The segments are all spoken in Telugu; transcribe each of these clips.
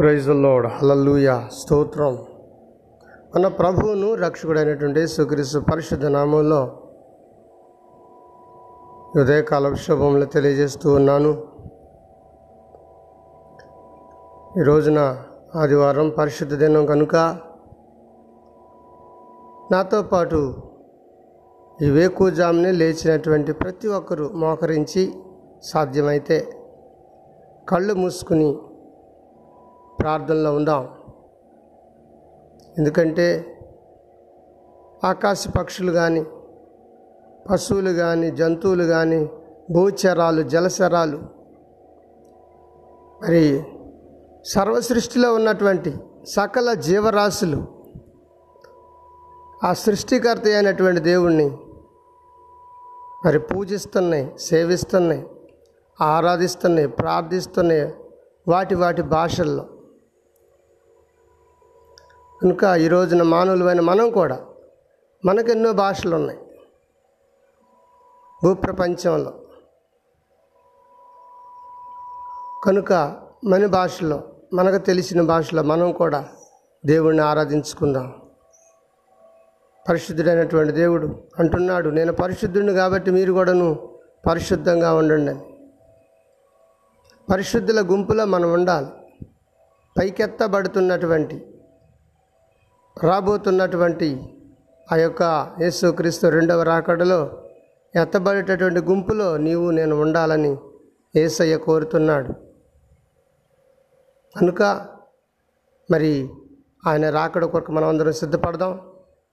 ప్రైజ్ లోడ్ హలలుయ స్తోత్రం మన ప్రభువును రక్షకుడైనటువంటి సుక్రీస్తు పరిశుద్ధ నామంలో ఉదయకాల శుభములు తెలియజేస్తూ ఉన్నాను. ఈ రోజున ఆదివారం పరిశుద్ధ దినం కనుక నాతో పాటు ఈ వేకుజామునే లేచినటువంటి ప్రతి ఒక్కరూ మోకరించి సాధ్యమైతే కళ్ళు మూసుకుని ప్రార్థనలో ఉందాం ఎందుకంటే ఆకాశ పక్షులు కానీ పశువులు కానీ జంతువులు కానీ భూచరాలు జలచరాలు మరి సర్వసృష్టిలో ఉన్నటువంటి సకల జీవరాశులు ఆ సృష్టికర్త అయినటువంటి దేవుణ్ణి మరి పూజిస్తున్నాయి సేవిస్తున్నాయి ఆరాధిస్తున్నాయి ప్రార్థిస్తున్నాయి వాటి వాటి భాషల్లో. కనుక ఈ రోజున మానవులమైన మనం కూడా మనకెన్నో భాషలు ఉన్నాయి. భూప్రపంచంలో. కనుక మన భాషలో మనకు తెలిసిన భాషలో మనం కూడా దేవుణ్ణి ఆరాధించుకుందాం. పరిశుద్ధుడైనటువంటి దేవుడు అంటున్నాడు నేను పరిశుద్ధుడిని కాబట్టి మీరు కూడాను పరిశుద్ధంగా ఉండండి పరిశుద్ధుల గుంపులో మనం ఉండాలి. పైకెత్తబడుతున్నటువంటి రాబోతున్నటువంటి ఆ యొక్క యేసుక్రీస్తు రెండవ రాకడలో ఎత్తబడేటటువంటి గుంపులో నీవు నేను ఉండాలని ఏసయ్య కోరుతున్నాడు. కనుక మరి ఆయన రాకడ కొరకు మనం అందరం సిద్ధపడదాం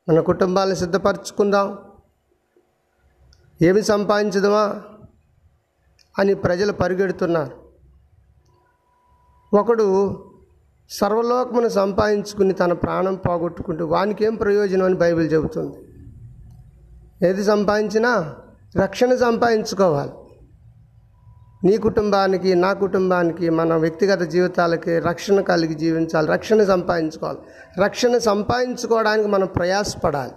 మన కుటుంబాలను సిద్ధపరచుకుందాం. ఏమి సంపాదించదమా అని ప్రజలు పరిగెడుతున్నారు. ఒకడు సర్వలోకమును సంపాదించుకుని తన ప్రాణం పోగొట్టుకుంటూ వానికి ఏం ప్రయోజనం అని బైబిల్ చెబుతుంది. ఏది సంపాదించినా రక్షణ సంపాదించుకోవాలి. నీ కుటుంబానికి నా కుటుంబానికి మన వ్యక్తిగత జీవితాలకి రక్షణ కలిగి జీవించాలి రక్షణ సంపాదించుకోవాలి. రక్షణ సంపాదించుకోవడానికి మనం ప్రయాసపడాలి.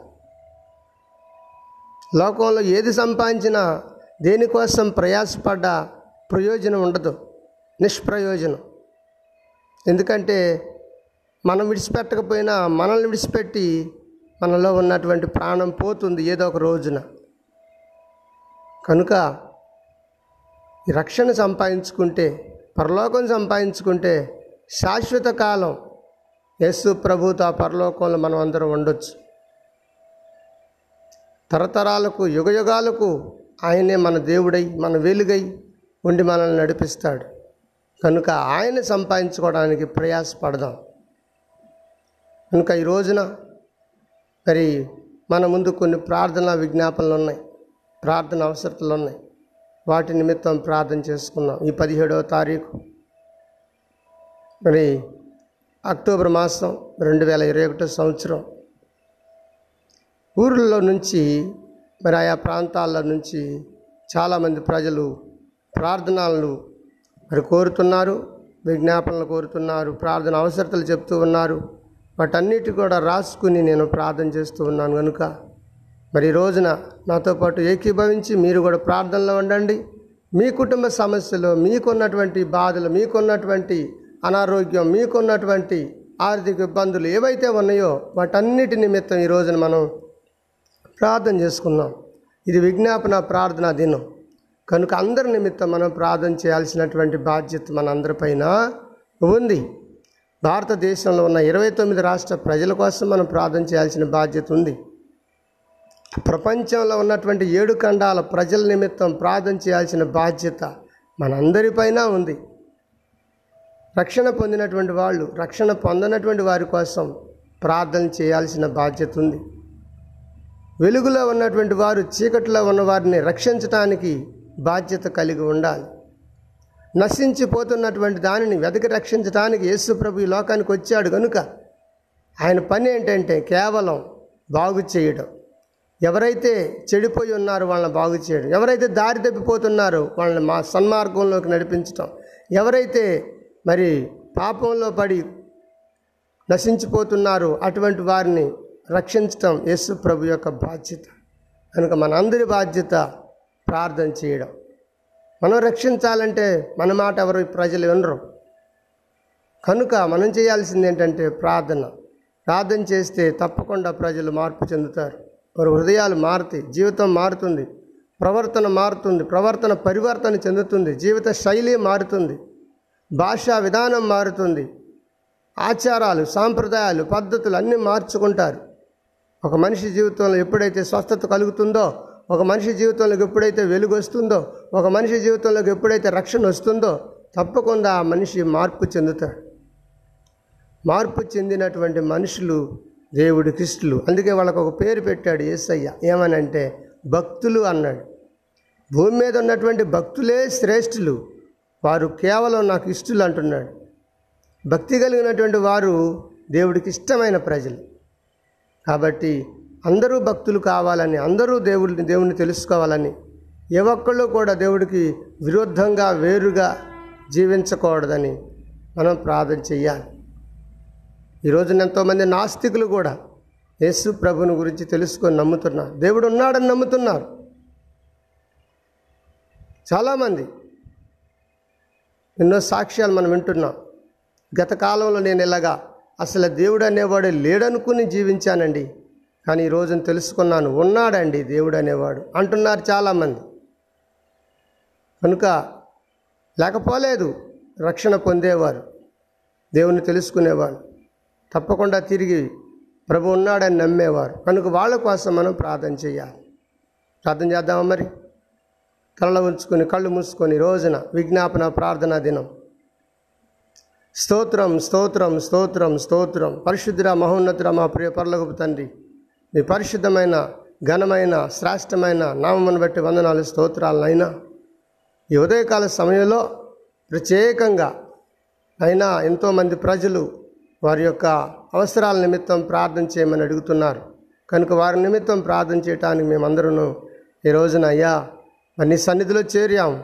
లోకంలో ఏది సంపాదించినా దేనికోసం ప్రయాసపడ్డా ప్రయోజనం ఉండదు. నిష్ప్రయోజనం. ఎందుకంటే మనం విడిచిపెట్టకపోయినా మనల్ని విడిచిపెట్టి మనలో ఉన్నటువంటి ప్రాణం పోతుంది ఏదో ఒక రోజున. కనుక రక్షణ సంపాదించుకుంటే పరలోకం సంపాదించుకుంటే శాశ్వత కాలం యస్సు ప్రభుతో ఆ పరలోకంలో మనం అందరం ఉండొచ్చు. తరతరాలకు యుగయుగాలకు ఆయనే మన దేవుడై మన వెలుగై ఉండి మనల్ని నడిపిస్తాడు. కనుక ఆయన సంపాదించుకోవడానికి ప్రయాసపడదాం. కనుక ఈ రోజున మరి మన ముందు కొన్ని ప్రార్థన విజ్ఞాపనలు ఉన్నాయి. ప్రార్థన అవసరతలు ఉన్నాయి. వాటి నిమిత్తం ప్రార్థన చేసుకున్నాం ఈ పదిహేడవ తారీఖు మరి అక్టోబర్ మాసం రెండు వేల ఇరవై ఒకటో సంవత్సరం. ఊర్లలో నుంచి మరి ఆయా ప్రాంతాల నుంచి చాలామంది ప్రజలు ప్రార్థనలు మరి కోరుతున్నారు విజ్ఞాపనలు కోరుతున్నారు ప్రార్థన అవసరతలు చెప్తూ ఉన్నారు. వాటన్నిటి కూడా రాసుకుని నేను ప్రార్థన చేస్తూ ఉన్నాను కనుక మరి రోజున నాతో పాటు ఏకీభవించి మీరు కూడా ప్రార్థనలో ఉండండి. మీ కుటుంబ సమస్యలు మీకున్నటువంటి బాధలు మీకున్నటువంటి అనారోగ్యం మీకున్నటువంటి ఆర్థిక ఇబ్బందులు ఏవైతే ఉన్నాయో వాటన్నిటి నిమిత్తం ఈ రోజున మనం ప్రార్థన చేసుకుందాం. ఇది విజ్ఞాపన ప్రార్థన దినం. కనుక అందరి నిమిత్తం మనం ప్రార్థన చేయాల్సినటువంటి బాధ్యత మనందరిపైన ఉంది. భారతదేశంలో ఉన్న ఇరవై తొమ్మిది రాష్ట్ర ప్రజల కోసం మనం ప్రార్థన చేయాల్సిన బాధ్యత ఉంది. ప్రపంచంలో ఉన్నటువంటి ఏడు ఖండాల ప్రజల నిమిత్తం ప్రార్థన చేయాల్సిన బాధ్యత మనందరిపైన ఉంది. రక్షణ పొందినటువంటి వాళ్ళు రక్షణ పొందనటువంటి వారి కోసం ప్రార్థన చేయాల్సిన బాధ్యత ఉంది. వెలుగులో ఉన్నటువంటి వారు చీకటిలో ఉన్న వారిని రక్షించటానికి బాధ్యత కలిగి ఉండాలి. నశించిపోతున్నటువంటి దానిని వెతకి రక్షించడానికి యేసుప్రభు ఈ లోకానికి వచ్చాడు కనుక ఆయన పని ఏంటంటే కేవలం బాగు చేయడం. ఎవరైతే చెడిపోయి ఉన్నారో వాళ్ళని బాగు చేయడం. ఎవరైతే దారి తప్పిపోతున్నారో వాళ్ళని మా సన్మార్గంలోకి నడిపించటం. ఎవరైతే మరి పాపంలో పడి నశించిపోతున్నారో అటువంటి వారిని రక్షించటం యేసు ప్రభు యొక్క బాధ్యత. కనుక మనందరి బాధ్యత ప్రార్థన చేయడం. మనం రక్షించాలంటే మన మాట ఎవరు ప్రజలు వినరు. కనుక మనం చేయాల్సింది ఏంటంటే ప్రార్థన. ప్రార్థన చేస్తే తప్పకుండా ప్రజలు మార్పు చెందుతారు. వారి హృదయాలు మారుతాయి జీవితం మారుతుంది ప్రవర్తన మారుతుంది ప్రవర్తన పరివర్తన చెందుతుంది జీవిత శైలి మారుతుంది భాషా విధానం మారుతుంది ఆచారాలు సాంప్రదాయాలు పద్ధతులు అన్నీ మార్చుకుంటారు. ఒక మనిషి జీవితంలో ఎప్పుడైతే స్వస్థత కలుగుతుందో ఒక మనిషి జీవితంలోకి ఎప్పుడైతే వెలుగు వస్తుందో ఒక మనిషి జీవితంలోకి ఎప్పుడైతే రక్షణ వస్తుందో తప్పకుండా ఆ మనిషి మార్పు చెందుతాడు. మార్పు చెందినటువంటి మనుషులు దేవుడి క్రిస్తులు. అందుకే వాళ్ళకు ఒక పేరు పెట్టాడు ఏసయ్య. ఏమనంటే భక్తులు అన్నాడు. భూమి మీద ఉన్నటువంటి భక్తులే శ్రేష్ఠులు. వారు కేవలం నాకు ఇష్టలు అంటున్నాడు. భక్తి కలిగినటువంటి వారు దేవుడికి ఇష్టమైన ప్రజలు. కాబట్టి అందరూ భక్తులు కావాలని అందరూ దేవుడిని దేవుని తెలుసుకోవాలని ఏ ఒక్కళ్ళు కూడా దేవుడికి విరుద్ధంగా వేరుగా జీవించకూడదని మనం ప్రార్థన చెయ్యాలి. ఈ ఎంతోమంది నాస్తికులు కూడా యేసు ప్రభుని గురించి తెలుసుకొని నమ్ముతున్నారు. దేవుడు ఉన్నాడని నమ్ముతున్నారు. చాలామంది ఎన్నో సాక్ష్యాలు మనం వింటున్నాం. గత కాలంలో నేను ఇలాగా అసలు దేవుడు అనేవాడు లేడనుకుని జీవించానండి. కానీ ఈ రోజున తెలుసుకున్నాను ఉన్నాడండి దేవుడు అనేవాడు. అంటున్నారు చాలామంది. కనుక లేకపోలేదు రక్షణ పొందేవారు దేవుని తెలుసుకునేవారు. తప్పకుండా తిరిగి ప్రభు ఉన్నాడని నమ్మేవారు. కనుక వాళ్ళ కోసం మనం ప్రార్థన చేయాలి. ప్రార్థన చేద్దామా మరి? కళ్ళ ఉంచుకొని కళ్ళు మూసుకొని రోజున విజ్ఞాపన ప్రార్థనా దినం. స్తోత్రం స్తోత్రం స్తోత్రం స్తోత్రం. పరిశుద్ధుర మహోన్నతుర మా ప్రియ పర్లకు తండ్రి. మీ పరిశుద్ధమైన ఘనమైన శ్రేష్టమైన నామమును బట్టి వందనాలు స్తోత్రాలనైనా ఈ ఉదయకాల సమయంలో ప్రత్యేకంగా అయినా ఎంతోమంది ప్రజలు వారి యొక్క అవసరాల నిమిత్తం ప్రార్థన చేయమని అడుగుతున్నారు. కనుక వారి నిమిత్తం ప్రార్థన చేయటానికి మేమందరూ ఈ రోజున అయ్యా మరి నీ సన్నిధిలో చేరాం.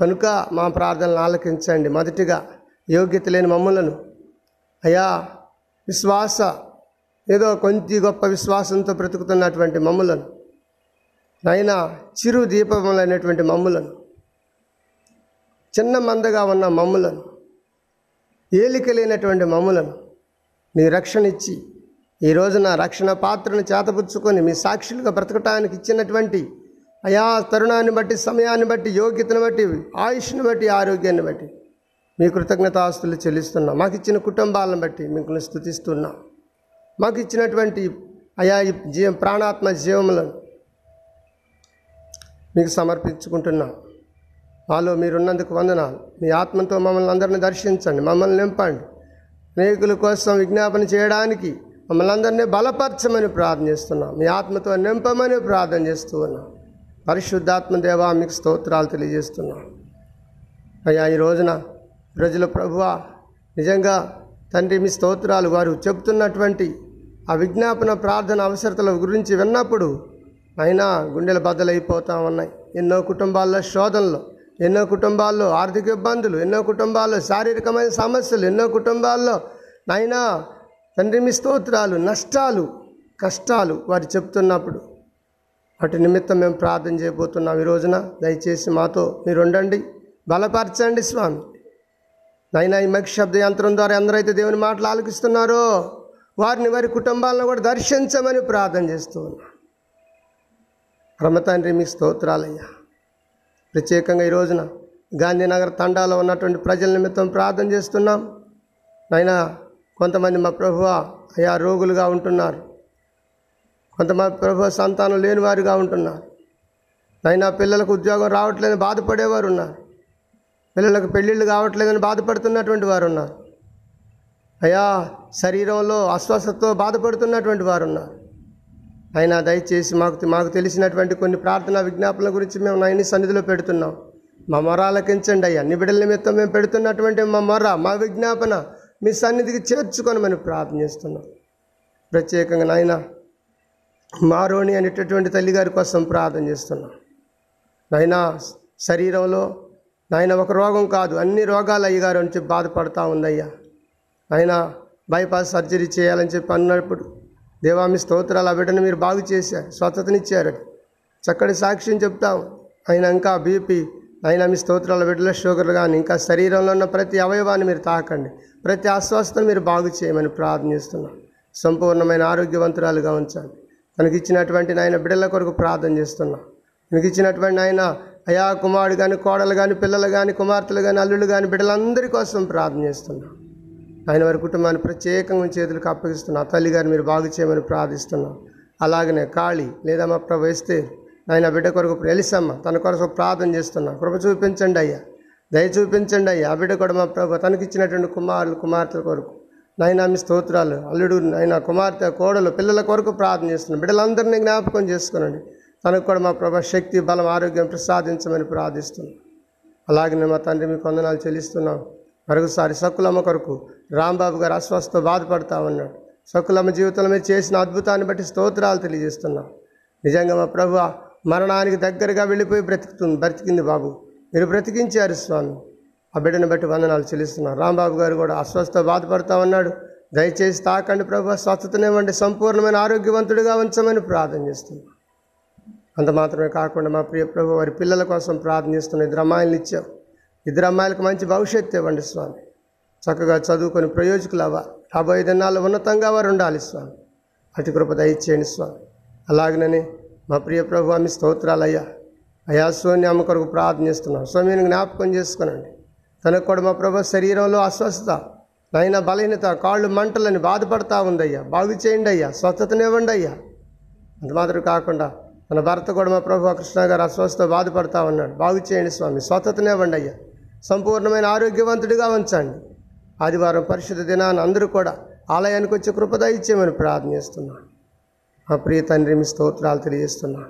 కనుక మా ప్రార్థనలు ఆలకించండి. మొదటిగా యోగ్యత లేని మమ్మలను అయ్యా విశ్వాస ఏదో కొంచెం గొప్ప విశ్వాసంతో బ్రతుకుతున్నటువంటి మమ్ములను. నైనా చిరు దీపములైనటువంటి మమ్ములను. చిన్న మందగా ఉన్న మమ్ములను. ఏలిక లేనటువంటి మమ్ములను. మీ రక్షణ ఇచ్చి ఈ రోజున రక్షణ పాత్రను చేతపుచ్చుకొని మీ సాక్షులుగా బ్రతకటానికి ఇచ్చినటువంటి అయా తరుణాన్ని బట్టి సమయాన్ని బట్టి యోగ్యతను బట్టి ఆయుష్ని బట్టి ఆరోగ్యాన్ని బట్టి మీ కృతజ్ఞతాస్తులు చెల్లిస్తున్నాం. మాకు ఇచ్చిన కుటుంబాలను బట్టి మీకు స్థుతిస్తున్నాం మాకు ఇచ్చినటువంటి అయా ఈ జీవ ప్రాణాత్మ జీవములను మీకు సమర్పించుకుంటున్నాం. మాలో మీరున్నందుకు వందనాలు. మీ ఆత్మతో మమ్మల్ని అందరిని దర్శించండి మమ్మల్ని నింపండి. అనేకుల కోసం విజ్ఞాపన చేయడానికి మమ్మల్ని అందరినీ బలపరచమని ప్రార్థన చేస్తున్నాం. మీ ఆత్మతో నింపమని ప్రార్థన చేస్తూ ఉన్నాం. పరిశుద్ధాత్మ దేవా మీకు స్తోత్రాలు తెలియజేస్తున్నాం. అయ్యా ఈ రోజున ప్రజల ప్రభువ నిజంగా తండ్రి మీ స్తోత్రాలు వారు చెబుతున్నటువంటి ఆ విజ్ఞాపన ప్రార్థన అవసరతల గురించి విన్నప్పుడు అయినా గుండెలు బద్దలైపోతా ఉన్నాయి ఎన్నో కుటుంబాల్లో శోధనలు ఎన్నో కుటుంబాల్లో ఆర్థిక ఇబ్బందులు ఎన్నో కుటుంబాల్లో శారీరకమైన సమస్యలు ఎన్నో కుటుంబాల్లో నైనా తండ్రి మీ స్తోత్రాలు నష్టాలు కష్టాలు వారు చెప్తున్నప్పుడు వాటి నిమిత్తం మేము ప్రార్థన చేయబోతున్నాం ఈ రోజున. దయచేసి మాతో మీరు ఉండండి బలపరచండి స్వామి. నైనా ఈ మక్ష శబ్ద యంత్రం ద్వారా ఎందరైతే దేవుని మాటలు ఆలకిస్తున్నారో వారిని వారి కుటుంబాలను కూడా దర్శించమని ప్రార్థన చేస్తూ ఉన్నాం. రమ తండ్రి మీకు స్తోత్రాలయ్యా. ప్రత్యేకంగా ఈ రోజున గాంధీనగర్ తండాలో ఉన్నటువంటి ప్రజల నిమిత్తం ప్రార్థన చేస్తున్నాం. నైనా కొంతమంది మా ప్రభు అయా రోగులుగా ఉంటున్నారు. కొంతమంది ప్రభు సంతానం లేని వారుగా ఉంటున్నారు. నైనా పిల్లలకు ఉద్యోగం రావట్లేదని బాధపడేవారు ఉన్నారు పిల్లలకు పెళ్ళిళ్ళు కావట్లేదని బాధపడుతున్నటువంటి వారు ఉన్నారు అయా శరీరంలో అస్వస్థతతో బాధపడుతున్నటువంటి వారు ఉన్నారు అయినా దయచేసి మాకు మాకు తెలిసినటువంటి కొన్ని ప్రార్థనా విజ్ఞాపనల గురించి మేము నాయన సన్నిధిలో పెడుతున్నాం. మా మొరాలకించండి అయ్యా. అన్ని బిడ్డల నిమిత్తం మేము పెడుతున్నటువంటి మా మొర మా విజ్ఞాపన మీ సన్నిధికి చేర్చుకొని మనం ప్రార్థన చేస్తున్నాం. ప్రత్యేకంగా నాయన మారోణి అనేటటువంటి తల్లిగారి కోసం ప్రార్థన చేస్తున్నాం. నాయనా శరీరంలో నాయన ఒక రోగం కాదు అన్ని రోగాలు అయ్యగారు నుంచి బాధపడతా ఉందయ్యా. ఆయన బైపాస్ సర్జరీ చేయాలని చెప్పి అన్నప్పుడు దేవామి స్తోత్రాలు ఆ బిడ్డను మీరు బాగు చేశారు స్వచ్ఛతనిచ్చారు చక్కటి సాక్ష్యం చెప్తాం. ఆయన ఇంకా బీపీ ఆయన మీ స్తోత్రాల బిడ్డల షుగర్ కానీ ఇంకా శరీరంలో ఉన్న ప్రతి అవయవాన్ని మీరు తాకండి. ప్రతి అస్వస్థను మీరు బాగు చేయమని ప్రార్థనిస్తున్నాం సంపూర్ణమైన ఆరోగ్యవంతురాలుగా ఉంచాలి తనకి ఇచ్చినటువంటి నాయన బిడ్డల కొరకు ప్రార్థన చేస్తున్నాం. తనకి ఇచ్చినటువంటి ఆయన అయా కుమారుడు కానీ కోడలు కానీ పిల్లలు కానీ కుమార్తెలు కానీ అల్లుళ్ళు కానీ బిడ్డలందరి కోసం ప్రార్థన చేస్తున్నాం. ఆయన వారి కుటుంబాన్ని ప్రత్యేకంగా చేతులకు అప్పగిస్తున్నా. తల్లి గారిని మీరు బాగు చేయమని ప్రార్థిస్తున్నాం. అలాగనే కాళీ లేదా మా ప్రభు వేస్తే ఆయన బిడ్డ కొరకు ఎలిసమ్మ తన కొరకు ప్రార్థన చేస్తున్నా. కృప చూపించండి అయ్యా. దయ చూపించండి అయ్యా. ఆ బిడ్డ కూడా మా ప్రభు తనకిచ్చినటువంటి కుమారులు కుమార్తెల కొరకు. నాయన మీ స్తోత్రాలు అల్లుడు నాయన కుమార్తె కోడలు పిల్లల కొరకు ప్రార్థన చేస్తున్నాం. బిడ్డలందరినీ జ్ఞాపకం చేసుకునండి. తనకు కూడా మా ప్రభా శక్తి బలం ఆరోగ్యం ప్రసాదించమని ప్రార్థిస్తున్నాం. అలాగనే మా తండ్రి మీకు వందనాలు చెల్లిస్తున్నాం. మరొకసారి సకులమ్మ కొరకు రాంబాబు గారు అస్వస్థ బాధపడతా ఉన్నాడు. సకులమ్మ జీవితంలో మీరు చేసిన అద్భుతాన్ని బట్టి స్తోత్రాలు తెలియజేస్తున్నాం. నిజంగా మా ప్రభు మరణానికి దగ్గరగా వెళ్ళిపోయి బ్రతుకుతుంది బ్రతికింది బాబు. మీరు బ్రతికించారు స్వామి. ఆ బిడ్డను బట్టి వందనాలు చెల్లిస్తున్నాం. రాంబాబు గారు కూడా అస్వస్థ బాధపడతా ఉన్నాడు. దయచేసి తాకండి ప్రభు స్వస్థతనివ్వండి సంపూర్ణమైన ఆరోగ్యవంతుడిగా ఉంచమని ప్రార్థన చేస్తుంది అంత మాత్రమే కాకుండా మా ప్రియ ప్రభు వారి పిల్లల కోసం ప్రార్థన చేస్తున్న ఇద్దరు అమ్మాయిలు ఇచ్చాం ఇద్దరు అమ్మాయిలకు మంచి భవిష్యత్తు ఇవ్వండి స్వామి. చక్కగా చదువుకొని ప్రయోజకులు అవ్వ రాబోయే దినాల్లో ఉన్నతంగా వారు ఉండాలి స్వామి. అటు కృప దయచేయండి స్వామి. అలాగనని మా ప్రియ ప్రభు ఆమె స్తోత్రాలయ్యా. అయా సోని అమ్మ కొరకు ప్రార్థన స్వామిని జ్ఞాపకం చేసుకునండి. తనకు కూడా మా ప్రభు శరీరంలో అస్వస్థత నయన బలహీనత కాళ్ళు మంటలని బాధపడతా ఉందయ్యా. బాగు చేయండి అయ్యా. స్వస్థతనివ్వండి అయ్యా. అంత మాత్రం కాకుండా మన భర్త కూడా మా ప్రభు కృష్ణ గారు అస్వస్థ బాధపడతా ఉన్నాడు. బాగు చేయండి స్వామి. స్వస్థతనివ్వండి అయ్యా. సంపూర్ణమైన ఆరోగ్యవంతుడిగా ఉంచండి. ఆదివారం పరిశుద్ధ దినాన్ని అందరూ కూడా ఆలయానికి వచ్చి కృపద ఇచ్చేయమని ప్రార్థన మా ప్రియ తండ్రి మీ స్తోత్రాలు తెలియజేస్తున్నాను.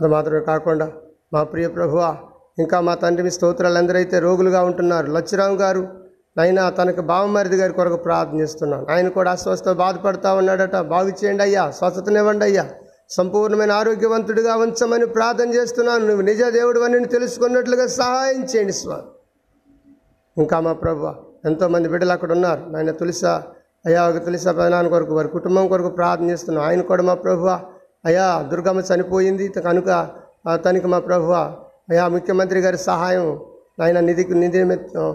అది మాత్రమే కాకుండా మా ప్రియ ప్రభువ ఇంకా మా తండ్రి మీ స్తోత్రాలు ఎందరైతే రోగులుగా ఉంటున్నారు. లచ్చిరావు గారు నైనా తనకు బావమరిది గారి కొరకు ప్రార్థిస్తున్నాను ఆయన కూడా అస్వస్థ బాధపడతా ఉన్నాడట. బాగు చేయండి అయ్యా స్వస్థతనివ్వండి అయ్యా. సంపూర్ణమైన ఆరోగ్యవంతుడిగా ఉంచమని ప్రార్థన చేస్తున్నాను. నువ్వు నిజ దేవుడు అని తెలుసుకున్నట్లుగా సహాయం చేయండి స్వామి. ఇంకా మా ప్రభు ఎంతోమంది బిడ్డలు అక్కడ ఉన్నారు. ఆయన తులసా అయ్యా ఒక తులసా ప్రధాన కొరకు వారి కుటుంబం కొరకు ప్రార్థన చేస్తున్నాం. ఆయన కూడా మా ప్రభు అయ్యా దుర్గమ్మ చనిపోయింది. కనుక తనకి మా ప్రభు అయ్యా ముఖ్యమంత్రి గారి సహాయం ఆయన నిధికి నిధి నిమిత్తం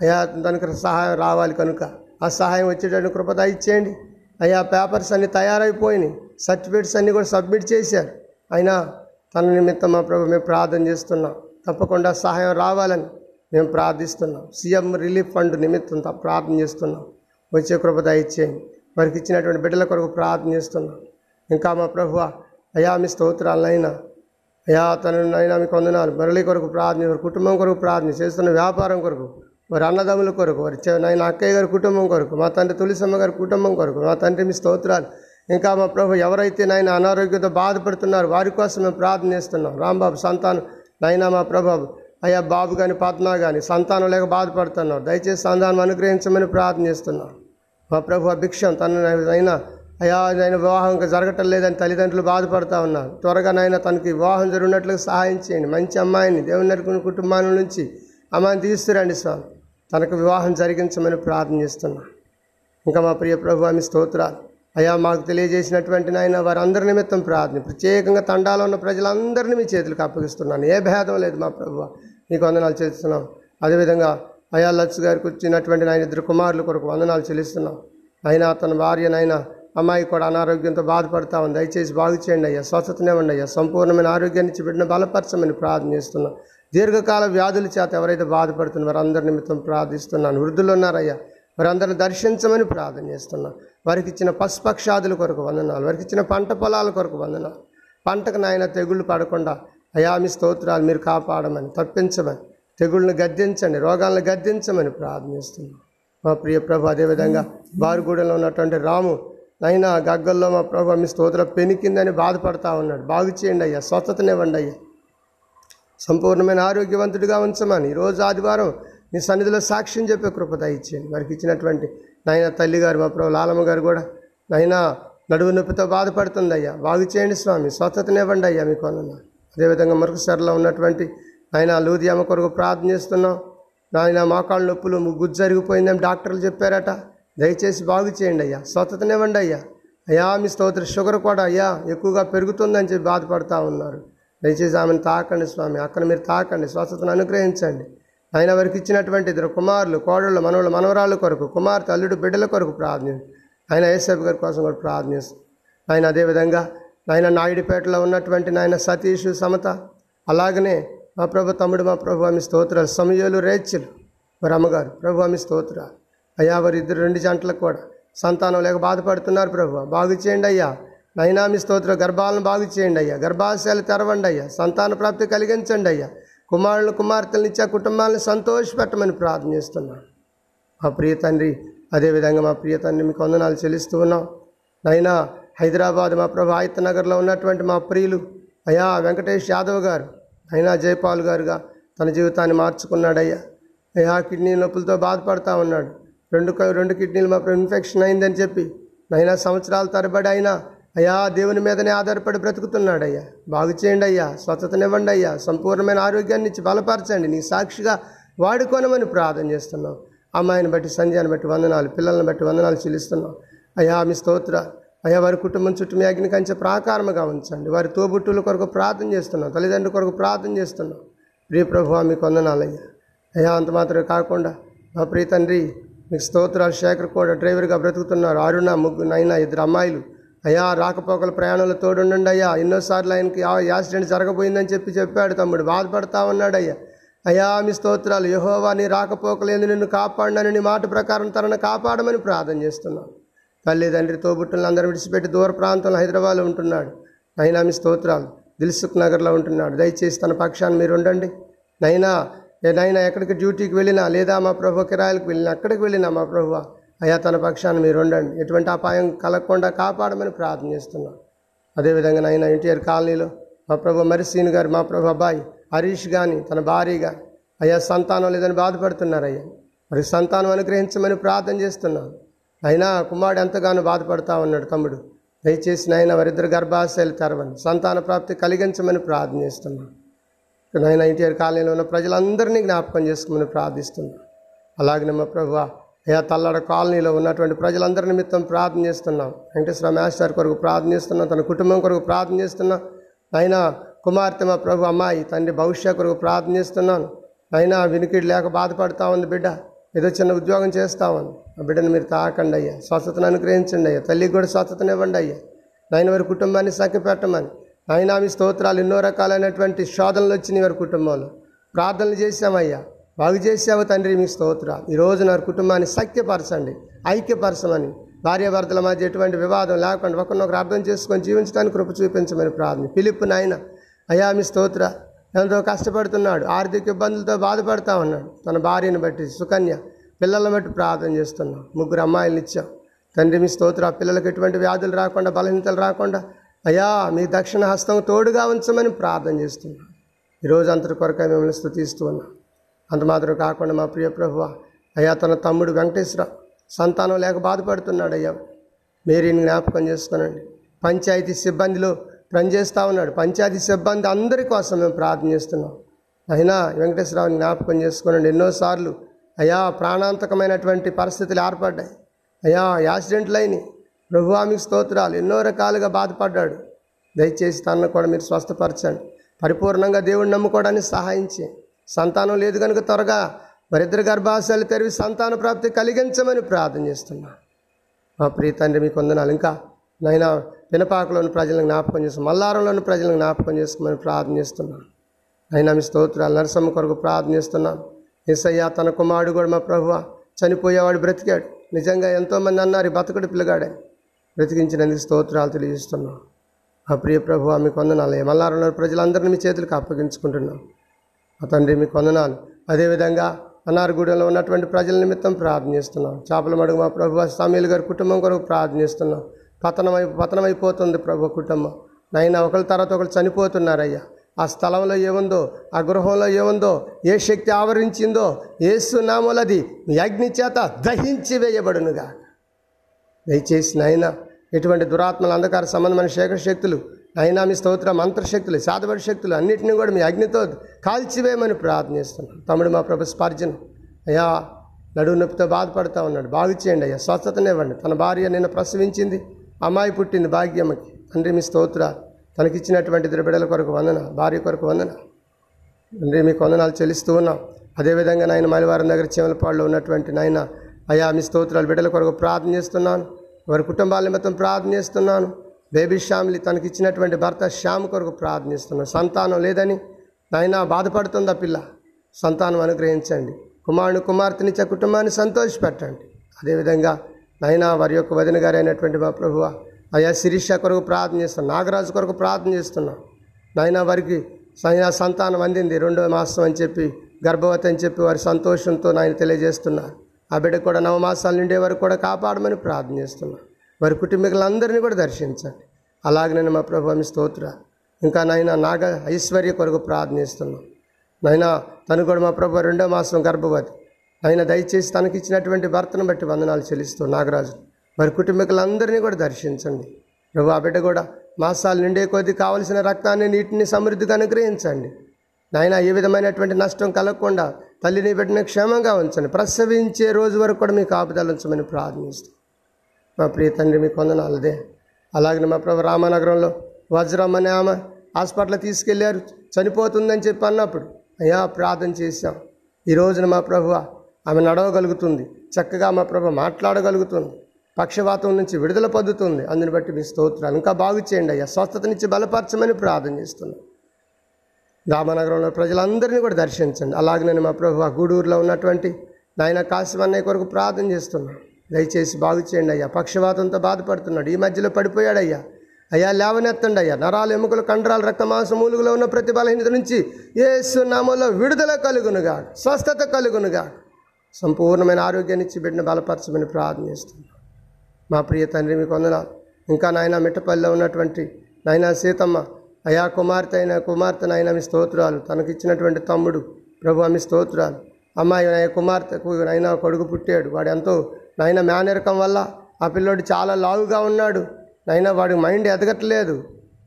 అయ్యా తనకు సహాయం రావాలి కనుక. ఆ సహాయం వచ్చేటట్టు కృపద ఇచ్చేయండి అయ్యా పేపర్స్ అన్నీ తయారైపోయినాయి. సర్టిఫికేట్స్ అన్నీ కూడా సబ్మిట్ చేశారు. అయినా తన నిమిత్తం మా ప్రభు మేము ప్రార్థన చేస్తున్నాం. తప్పకుండా సహాయం రావాలని మేము ప్రార్థిస్తున్నాం. సీఎం రిలీఫ్ ఫండ్ నిమిత్తం త- ప్రార్థన చేస్తున్నాం. వచ్చే కృప దయచేయండి. వారికి ఇచ్చినటువంటి బిడ్డల కొరకు ప్రార్థన చేస్తున్నాం. ఇంకా మా ప్రభు అయా మీ స్తోత్రాలైనా అయా తనైనా మీకు వందనాలు. మరళి కొరకు ప్రార్థన వారి కుటుంబం కొరకు ప్రార్థన చేస్తున్న వ్యాపారం కొరకు వారి అన్నదమ్ముల కొరకు వారి నాయన అక్కయ్య గారి కుటుంబం కొరకు మా తండ్రి తులసమ్మ గారి కుటుంబం కొరకు మా తండ్రి మీ స్తోత్రాలు. ఇంకా మా ప్రభు ఎవరైతే నాయన అనారోగ్యంతో బాధపడుతున్నారు వారి కోసం మేము ప్రార్థనిస్తున్నాం రాంబాబు సంతానం. నైనా మా ప్రభు అయ్యా బాబు కానీ పద్మ కానీ సంతానం లేక బాధపడుతున్నాం. దయచేసి సంతానం అనుగ్రహించమని ప్రార్థనిస్తున్నాం మా ప్రభు భిక్షం తన అయినా అయ్యా ఆయన వివాహం ఇంకా జరగటం లేదని తల్లిదండ్రులు బాధపడతా ఉన్నారు. త్వరగా నాయన తనకి వివాహం జరిగినట్లుగా సహాయం చేయండి. మంచి అమ్మాయిని దేవుని నరుకుని కుటుంబాల నుంచి అమ్మాయిని తీసుకురండి స్వామి. తనకు వివాహం జరిగించమని ప్రార్థన చేస్తున్నా. ఇంకా మా ప్రియ ప్రభు ఆమె స్తోత్రాలు. అయా మాకు తెలియజేసినటువంటి నాయన వారందరి నిమిత్తం ప్రార్థన. ప్రత్యేకంగా తండాలో ఉన్న ప్రజలందరినీ మీ చేతులకు అప్పగిస్తున్నాను. ఏ భేదం లేదు మా ప్రభు నీకు వందనాలు చేస్తున్నాం అదేవిధంగా అయా లచ్ గారికి వచ్చినటువంటి నాయన ఇద్దరు కుమారుల కొరకు వందనాలు చెల్లిస్తున్నాం. అయినా తన భార్యనైనా అమ్మాయి కూడా అనారోగ్యంతో బాధపడతా ఉంది. దయచేసి బాగు చేయండి అయ్యా స్వస్థతనివ్వండి అయ్యా. సంపూర్ణమైన ఆరోగ్యాన్ని ఇచ్చి బిడ్డను బలపరచమని ప్రార్థన చేస్తున్నాం. దీర్ఘకాల వ్యాధుల చేత ఎవరైతే బాధపడుతున్నారో వారందరి నిమిత్తం ప్రార్థిస్తున్నాను. వృద్ధులు ఉన్నారయ్యా వారందరిని దర్శించమని ప్రార్థన చేస్తున్నాను వారికి ఇచ్చిన పశుపక్షాదుల కొరకు వందనాలు వారికి ఇచ్చిన పంట పొలాల కొరకు వందనాలు. పంటకు నాయన తెగుళ్ళు పడకుండా అయా మీ స్తోత్రాలు మీరు కాపాడమని తప్పించమని తెగుళ్ళని గద్దించండి రోగాలను గద్దించమని ప్రార్థిస్తున్నాం మా ప్రియ ప్రభు అదేవిధంగా బారుగూడెంలో ఉన్నటువంటి రాము నైనా గగ్గల్లో మా ప్రభు మీ స్తోత్ర పెనికిందని బాధపడతా ఉన్నాడు. బాగు చేయండి అయ్యా స్వస్థతనివ్వండి అయ్యా. సంపూర్ణమైన ఆరోగ్యవంతుడిగా ఉంచమని ఈరోజు ఆదివారం నీ సన్నిధిలో సాక్ష్యం చెప్పే కృప ఇచ్చేయండి. వారికి ఇచ్చినటువంటి నాయన తల్లి గారు మా ప్రభు లాలమ్మ గారు కూడా నాయనా నడువు నొప్పితో బాధపడుతుంది అయ్యా బాగు చేయండి స్వామి స్వస్థతనివ్వండి అయ్యా మీకు అన్న అదేవిధంగా మరొకసారిలో ఉన్నటువంటి ఆయన లూదియామ కొరకు ప్రార్థన చేస్తున్నాం. నాయన మోకాళ్ళ నొప్పులు గుజ్జు జరిగిపోయిందని డాక్టర్లు చెప్పారట. దయచేసి బాగు చేయండి అయ్యా స్వస్థతనివ్వండి అయ్యా. అయ్యా మీ స్తోత్ర షుగర్ కూడా అయ్యా ఎక్కువగా పెరుగుతుందని చెప్పి బాధపడతా ఉన్నారు. దయచేసి ఆమెను తాకండి స్వామి అక్కడ మీరు తాకండి స్వస్థతను అనుగ్రహించండి. ఆయన వారికి ఇచ్చినటువంటి ఇద్దరు కుమారులు కోడళ్ళు మనవళ్ళు మనవరాళ్ళ కొరకు కుమార్తె అల్లుడు బిడ్డల కొరకు ప్రార్థన. ఆయన ఏసేపు గారి కోసం కూడా ప్రార్థన ఆయన అదేవిధంగా నాయన నాయుడుపేటలో ఉన్నటువంటి నాయన సతీష్ సమత అలాగనే మా ప్రభు తమ్ముడు మా ప్రభు ఆమె స్తోత్రాలు సమయాలు రేచలు మరి అమ్మగారు ప్రభు ఆమె స్తోత్ర అయ్యా వారి ఇద్దరు రెండు జంటలకు కూడా సంతానం లేక బాధపడుతున్నారు ప్రభు. బాగు చేయండి అయ్యా. నైనామి స్తోత్ర గర్భాలను బాగు చేయండి అయ్యా. గర్భాశయాలు తెరవండి అయ్యా. సంతాన ప్రాప్తి కలిగించండి అయ్యా. కుమారులు కుమార్తెలను ఇచ్చే కుటుంబాలను సంతోషపెట్టమని ప్రార్థన చేస్తున్నాను మా ప్రియ తండ్రి అదేవిధంగా మా ప్రియ తండ్రి మీకు వందనాలు చెల్లిస్తూ ఉన్నాం. నైనా హైదరాబాద్ మా ప్రభు ఆయుత నగర్లో ఉన్నటువంటి మా ప్రియులు అయ్యా వెంకటేష్ యాదవ్ గారు అయినా జైపాల్ గారుగా తన జీవితాన్ని మార్చుకున్నాడయ్యా. అయ్యా కిడ్నీ నొప్పులతో బాధపడతా ఉన్నాడు. రెండు రెండు కిడ్నీలు మా ఇన్ఫెక్షన్ అయిందని చెప్పి నైనా సంవత్సరాల తరబడి అయినా అయ్యా దేవుని మీదనే ఆధారపడి బ్రతుకుతున్నాడయ్యా. బాగు చేయండి అయ్యా స్వచ్ఛతనివ్వండి అయ్యా సంపూర్ణమైన ఆరోగ్యాన్ని ఇచ్చి బలపరచండి. నీ సాక్షిగా వాడుకోనమని ప్రార్థన చేస్తున్నాం. అమ్మాయిని బట్టి సంధ్యాన్ని బట్టి వందనాలు పిల్లల్ని బట్టి వందనాలు చెల్లిస్తున్నాం. అయ్యా మీ స్తోత్ర. అయ్యా వారి కుటుంబం చుట్టూ మీ అగ్ని కంచె ప్రాకారముగా ఉంచండి. వారి తోబుట్టుల కొరకు ప్రార్థన చేస్తున్నాం. తల్లిదండ్రుల కొరకు ప్రార్థన చేస్తున్నాం. ప్రియ ప్రభు మీకు వందనాలయ్యా. అయ్యా అంత మాత్రమే కాకుండా మా ప్రియ తండ్రి మీకు స్తోత్రాలు శేఖర్ కూడా డ్రైవర్గా బ్రతుకుతున్నారు. అరుణ ముగ్గురు నైనా ఇద్దరు అమ్మాయిలు. అయ్యా రాకపోకల ప్రయాణంలో తోడుండండి అయ్యా. ఎన్నోసార్లు ఆయనకి ఆ యాక్సిడెంట్ జరగబోయిందని చెప్పి చెప్పాడు తమ్ముడు. బాధపడతా ఉన్నాడు అయ్యా అయ్యా మీ స్తోత్రాలు. యహోవా నీ రాకపోకలేదు నిన్ను కాపాడినని నీ మాట ప్రకారం తనను కాపాడమని ప్రార్థన చేస్తున్నాను. తల్లిదండ్రి తోబుట్టులను అందరూ విడిచిపెట్టి దూర ప్రాంతంలో హైదరాబాద్లో ఉంటున్నాడు. నైనా మీ స్తోత్రాలు. దిల్సుఖ్ నగర్లో ఉంటున్నాడు. దయచేసి తన పక్షాన్ని మీరు ఉండండి. నైనా ఏ నైనా ఎక్కడికి డ్యూటీకి వెళ్ళినా లేదా మా ప్రభు కిరాయిలకు వెళ్ళినా అక్కడికి వెళ్ళినా మా ప్రభువా అయ్యా తన పక్షాన్ని మీరు ఉండండి. ఎటువంటి అపాయం కలగకుండా కాపాడమని ప్రార్థన చేస్తున్నాను అదేవిధంగా నైనా ఎన్టీఆర్ కాలనీలో మా ప్రభు మరిసీన్ గారు మా ప్రభు అబ్బాయి హరీష్ కానీ తన భార్య కానీ అయ్యా సంతానం లేదని బాధపడుతున్నారు అయ్యా మరి సంతానం అనుగ్రహించమని ప్రార్థన చేస్తున్నాను అయినా కుమారుడు ఎంతగానో బాధపడతా ఉన్నాడు తమ్ముడు. దయచేసి నాయన వారిద్దరు గర్భాశయాలు తెరవని సంతాన ప్రాప్తి కలిగించమని ప్రార్థన చేస్తున్నాను నాయన ఎన్టీఆర్ కాలనీలో ఉన్న ప్రజలందరినీ జ్ఞాపకం చేసుకోమని ప్రార్థిస్తున్నాను అలాగే మా ప్రభు అయ్యా తల్లడ కాలనీలో ఉన్నటువంటి ప్రజలందరి నిమిత్తం ప్రార్థన చేస్తున్నాం. వెంకటేశ్వర మాస్టర్ కొరకు ప్రార్థన చేస్తున్నాం తన కుటుంబం కొరకు ప్రార్థన చేస్తున్నాం అయినా కుమార్తె మా ప్రభు అమ్మాయి తండ్రి భవిష్య కొరకు ప్రార్థన చేస్తున్నాను. అయినా వినికిడి లేక బాధపడతా ఉంది బిడ్డ ఏదో చిన్న ఉద్యోగం చేస్తా ఉంది. ఆ బిడ్డను మీరు తాకండి అయ్యా స్వస్థతను అనుగ్రహించండి అయ్యా తల్లికి కూడా స్వస్థతను ఇవ్వండి అయ్యా. నాయన వారి కుటుంబాన్ని సఖ్యపెట్టమని నాయన మీ స్తోత్రాలు ఎన్నో రకాలైనటువంటి శోధనలు వచ్చినాయి వారి కుటుంబంలో. ప్రార్థనలు చేశామయ్యా. బాగు చేసావు తండ్రి మీ స్తోత్రాలు. ఈ నా కుటుంబాన్ని సఖ్యపరచండి ఐక్యపరచమని. భార్యాభర్తల మధ్య ఎటువంటి వివాదం లేకుండా ఒకరినొకరు అర్థం చేసుకొని జీవించడానికి కృప చూపించమని ప్రార్థన. పిలుపు నాయన అయ్యా మీ స్తోత్ర. ఎంతో కష్టపడుతున్నాడు ఆర్థిక ఇబ్బందులతో బాధపడతా ఉన్నాడు. తన భార్యను బట్టి సుకన్య పిల్లలను బట్టి ప్రార్థన చేస్తున్నాం. ముగ్గురు అమ్మాయిలు ఇచ్చాం. తండ్రి మీ స్తోత్ర. పిల్లలకు ఎటువంటి వ్యాధులు రాకుండా బలహీనతలు రాకుండా అయ్యా మీ దక్షిణ హస్తం తోడుగా ఉంచమని ప్రార్థన చేస్తున్నాం. ఈరోజు అంతటి కొరకై మిమ్మల్ని స్థుతిస్తూ ఉన్నాం. అంత మాత్రం కాకుండా మా ప్రియ ప్రభువ అయ్యా తన తమ్ముడు వెంకటేశ్వర సంతానం లేక బాధపడుతున్నాడు అయ్యా మేరీని జ్ఞాపకం చేస్తానండి పంచాయతీ సిబ్బందిలో పనిచేస్తూ ఉన్నాడు. పంచాయతీ సిబ్బంది అందరి కోసం మేము ప్రార్థన చేస్తున్నాం. అయినా వెంకటేశ్వరరావుని జ్ఞాపకం చేసుకోనండి. ఎన్నోసార్లు అయ్యా ప్రాణాంతకమైనటువంటి పరిస్థితులు ఏర్పడ్డాయి. అయ్యా యాక్సిడెంట్లు అయినాయి. ప్రభువామికి స్తోత్రాలు. ఎన్నో రకాలుగా బాధపడ్డాడు. దయచేసి తనను కూడా మీరు స్వస్థపరచండి. పరిపూర్ణంగా దేవుడిని నమ్ముకోవడానికి సహాయం చేయండి. సంతానం లేదు కనుక త్వరగా మరిద్దరు గర్భాశయాలు తెరివి సంతాన ప్రాప్తి కలిగించమని ప్రార్థన చేస్తున్నా. మా ప్రియ తండ్రి మీకు వందనాలు. ఇంకా నైనా పినపాకలోని ప్రజలను జ్ఞాపకం చేస్తాం మల్లారంలోని ప్రజలను జ్ఞాపకం చేసుకోమని ప్రార్థన చేస్తున్నాను అయినా మీ స్తోత్రాలు నరసమ్మ కొరకు ప్రార్థన చేస్తున్నాను ఏసయ్య తన కుమారుడు కూడా మా ప్రభువ చనిపోయేవాడు బ్రతికాడు. నిజంగా ఎంతోమంది అన్నారు ఈ బతకుడు పిల్లగాడని బ్రతికించినందుకు స్తోత్రాలు తెలియజేస్తున్నాం. ఆ ప్రియ ప్రభు మీకు వందనాలు. మల్లారంలోని ప్రజలందరినీ మీ చేతులకు అప్పగించుకుంటున్నాం. ఆ తండ్రి మీకు వందనాలు. అదేవిధంగా అన్నారగూడెంలో ఉన్నటువంటి ప్రజల నిమిత్తం ప్రార్థిస్తున్నాం చేపల మడుగు మా ప్రభు సమీల్ గారి కుటుంబం కొరకు ప్రార్థిస్తున్నాం పతనమై పతనమైపోతుంది ప్రభు కుటుంబం. నైనా ఒకరి తర్వాత ఒకరు చనిపోతున్నారయ్యా. ఆ స్థలంలో ఏముందో ఆ గృహంలో ఏముందో ఏ శక్తి ఆవరించిందో ఏసు నామలది అగ్ని చేత దహించి వేయబడునుగా. దయచేసి నాయనా ఇటువంటి దురాత్మల అంధకార సంబంధమైన శేఖర శక్తులు అయినా మీ స్తోత్ర మంత్రశక్తులు సాధబడి శక్తులు అన్నింటినీ కూడా మీ అగ్నితో కాల్చివేయమని ప్రార్థన చేస్తున్నాం. తమ్ముడు మా ప్రభు స్పార్జన్. అయ్యా నడువు నొప్పితో బాధపడుతూ ఉన్నాడు. బాగు చేయండి అయ్యా స్వస్థతనివ్వండి తన భార్య నిన్న ప్రసవించింది. అమ్మాయి పుట్టింది భాగ్యమ్మకి. తండ్రి మీ స్తోత్ర తనకిచ్చినటువంటి ఇద్దరు బిడ్డల కొరకు వందన భార్య కొరకు వందన. తండ్రి మీకు వందనాలు చెల్లిస్తూ ఉన్నాం. అదేవిధంగా నాయన మలివారం దగ్గర చీమలపాడులో ఉన్నటువంటి నాయన అయ్యా మీ స్తోత్రాలు బిడ్డల కొరకు ప్రార్థన చేస్తున్నాను. వారి కుటుంబాల నిమిత్తం ప్రార్థిస్తున్నాను బేబీ శ్యామ్లి తనకి ఇచ్చినటువంటి భర్త శ్యామ్ కొరకు ప్రార్థిస్తున్నాను సంతానం లేదని నాయన బాధపడుతుందా పిల్ల? సంతానం అనుగ్రహించండి. కుమారుని కుమార్తెనిచ్చే కుటుంబాన్ని సంతోషపెట్టండి. అదేవిధంగా నైనా వారి యొక్క వదిన గారైనటువంటి అయినటువంటి మా ప్రభువ అయా శిరీష కొరకు ప్రార్థన చేస్తున్నాను నాగరాజు కొరకు ప్రార్థన చేస్తున్నాను నైనా వారికి స- సంతానం అందింది. రెండో మాసం అని చెప్పి గర్భవతి అని చెప్పి వారి సంతోషంతో నాయన తెలియజేస్తున్నారు. ఆ బిడ్డ కూడా నవమాసాలు నిండే వరకు కూడా కాపాడమని ప్రార్థన చేస్తున్నాను వారి కుటుంబీకులందరినీ కూడా దర్శించండి. అలాగే నేను మా ప్రభు మీ స్తోత్ర. ఇంకా నాయన నాగ ఐశ్వర్య కొరకు ప్రార్థనిస్తున్నాం నాయన తను కూడా మా ప్రభు రెండో మాసం గర్భవతి. ఆయన దయచేసి తనకి ఇచ్చినటువంటి భర్తను బట్టి వందనాలు చెల్లిస్తూ నాగరాజు. వారి కుటుంబీకులందరినీ కూడా దర్శించండి. ప్రభు ఆ బిడ్డ కూడా మాసాలు నిండే కొద్దీ కావలసిన రక్తాన్ని నీటిని సమృద్ధిగా అనుగ్రహించండి. నాయన ఏ విధమైనటువంటి నష్టం కలగకుండా తల్లిని పెట్టిన క్షేమంగా ఉంచండి. ప్రసవించే రోజు వరకు కూడా మీకు ఆపుదలు ఉంచమని ప్రార్థనిస్తాం మా ప్రియ తండ్రి మీకు వందనాలదే అలాగే మా ప్రభు రామనగరంలో వజ్రం అనే ఆమె హాస్పిటల్ తీసుకెళ్ళారు. చనిపోతుందని చెప్పి అన్నప్పుడు అయ్యా ప్రార్థన చేశాం. ఈ రోజున మా ప్రభు ఆమె నడవగలుగుతుంది. చక్కగా మా ప్రభు మాట్లాడగలుగుతుంది. పక్షవాతం నుంచి విడుదల పొందుతుంది. అందుని బట్టి మీ స్తోత్రాలు ఇంకా బాగు చేయండి అయ్యా. స్వస్థతనిచ్చి బలపరచమని ప్రార్థన చేస్తున్నాం. రామనగరంలో ప్రజలందరినీ కూడా దర్శించండి. అలాగే నేను మా ప్రభు ఆ గూడూరులో ఉన్నటువంటి నాయన కాశీమన్నయ్య కొరకు ప్రార్థన చేస్తున్నాను దయచేసి బాగు చేయండి అయ్యా. పక్షవాతంతో బాధపడుతున్నాడు. ఈ మధ్యలో పడిపోయాడు అయ్యా అయ్యా లేవనెత్తండి అయ్యా. నరాలు ఎముకలు కండరాలు రక్తమాంస మూలుగులో ఉన్న ప్రతి బలహీనత నుంచి ఏసు నామంలో విడుదల కలుగునుగా స్వస్థత కలుగునుగా సంపూర్ణమైన ఆరోగ్యాన్ని ఇచ్చి బిడ్డను బలపరచమని ప్రార్థన చేస్తున్నాను మా ప్రియ తండ్రి మీకు వందనాలు. ఇంకా నాయన మిట్టపల్లిలో ఉన్నటువంటి నాయన సీతమ్మ అయా కుమార్తె అయిన కుమార్తె నాయన మీ స్తోత్రాలు. తనకిచ్చినటువంటి తమ్ముడు ప్రభు ఆమె స్తోత్రాలు. అమ్మాయి నాయ కుమార్తెకు నాయన కొడుకు పుట్టాడు. వాడు ఎంతో నాయన మేనరకం వల్ల ఆ పిల్లోడు చాలా లావుగా ఉన్నాడు. నైనా వాడి మైండ్ ఎదగట్లేదు.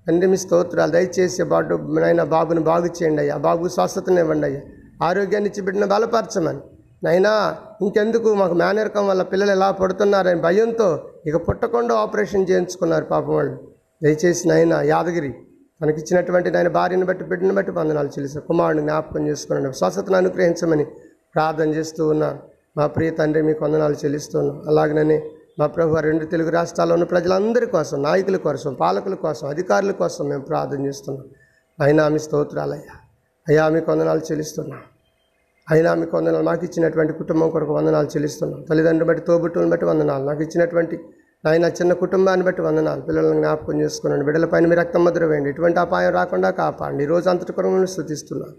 తండ్రి మీ స్తోత్రాలు దయచేసి బాడు నాయన బాబుని బాగు చేయండి అయ్యా. బాబు స్వస్థతనివ్వండి అయ్యా. ఆరోగ్యాన్ని ఇచ్చి బిడ్డను బలపరచమని. నైనా ఇంకెందుకు? మాకు మేనరకం వల్ల పిల్లలు ఎలా పడుతున్నారని భయంతో ఇక పుట్టకుండా ఆపరేషన్ చేయించుకున్నారు పాపం వాళ్ళు. దయచేసి నైనా యాదగిరి మనకిచ్చినటువంటి నాయన భార్యను బట్టి బిడ్డను బట్టి వందనాలు చెల్లిస్తాను కుమారుడు జ్ఞాపకం చేసుకున్నాను స్వస్థతను అనుగ్రహించమని ప్రార్థన చేస్తూ ఉన్నాను మా ప్రియ తండ్రి మీకు వందనాలు చెల్లిస్తున్నాను అలాగనే మా ప్రభు రెండు తెలుగు రాష్ట్రాల్లో ఉన్న ప్రజలందరి కోసం నాయకుల కోసం పాలకుల కోసం అధికారుల కోసం మేము ప్రార్థన చేస్తున్నాం. అయినా మీ స్తోత్రాలయ్యా. అయ్యా మీకు వందనాలు చెల్లిస్తున్నాం. అయినా మీకు వందనాలు మాకు ఇచ్చినటువంటి కుటుంబం కొరకు వందనాలు చెల్లిస్తున్నాం. తల్లిదండ్రులు బట్టి తోబుట్టులను బట్టి వందనాలు. నాకు ఇచ్చినటువంటి నాయన చిన్న కుటుంబాన్ని బట్టి వందనాలు. పిల్లలను జ్ఞాపకం చేసుకున్నాను బిడ్డలపైన మీ రక్తం ముద్ర వేయండి ఎటువంటి అపాయం రాకుండా కాపాడండి. ఈరోజు రోజు అంతటి కొరకు స్థుతిస్తున్నాను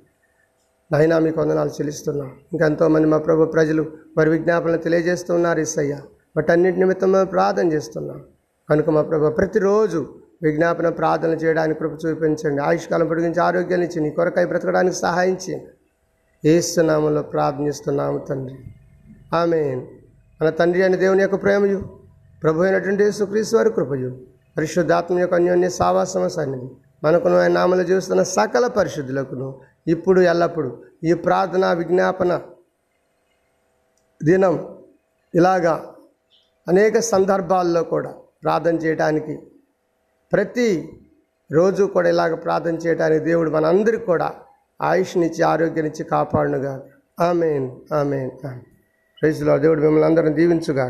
నాయనా మీకు వందనాలు చెల్లిస్తున్నాం. ఇంకెంతోమంది మా ప్రభు ప్రజలు వారి విజ్ఞాపనలు తెలియజేస్తున్నారు ఇసయ్య బట్ నిమిత్తం మేము ప్రార్థన చేస్తున్నాం. కనుక మా ప్రభు ప్రతిరోజు విజ్ఞాపన ప్రార్థన చేయడానికి కృప చూపించండి. ఆయుష్కాలం పొడిగించి ఆరోగ్యాన్ని ఇచ్చి నీ కొరకై బ్రతకడానికి సహాయం చేయండి. ప్రార్థనిస్తున్నాము తండ్రి. ఆమె మన తండ్రి అని దేవుని యొక్క ప్రేమయు ప్రభు అయినటువంటి యేసుక్రీస్తు వారి కృపయు పరిశుద్ధాత్మ యొక్క అన్యోన్య సావాసమ సన్నిధి. మనకును ఆయన నామలు చూస్తున్న సకల పరిశుద్ధులకును ఇప్పుడు ఎల్లప్పుడు ఈ ప్రార్థన విజ్ఞాపన దినం ఇలాగా అనేక సందర్భాల్లో కూడా ప్రార్థన చేయడానికి ప్రతి రోజు కూడా ఇలాగ ప్రార్థన చేయడానికి దేవుడు మనందరికీ కూడా ఆయుష్నిచ్చి ఆరోగ్యాన్నిచ్చి కాపాడునుగా ఆమెన్ ఆమెన్ ఆమెన్. ప్రైజ్లో దేవుడు మిమ్మల్ని అందరం దీవించుగా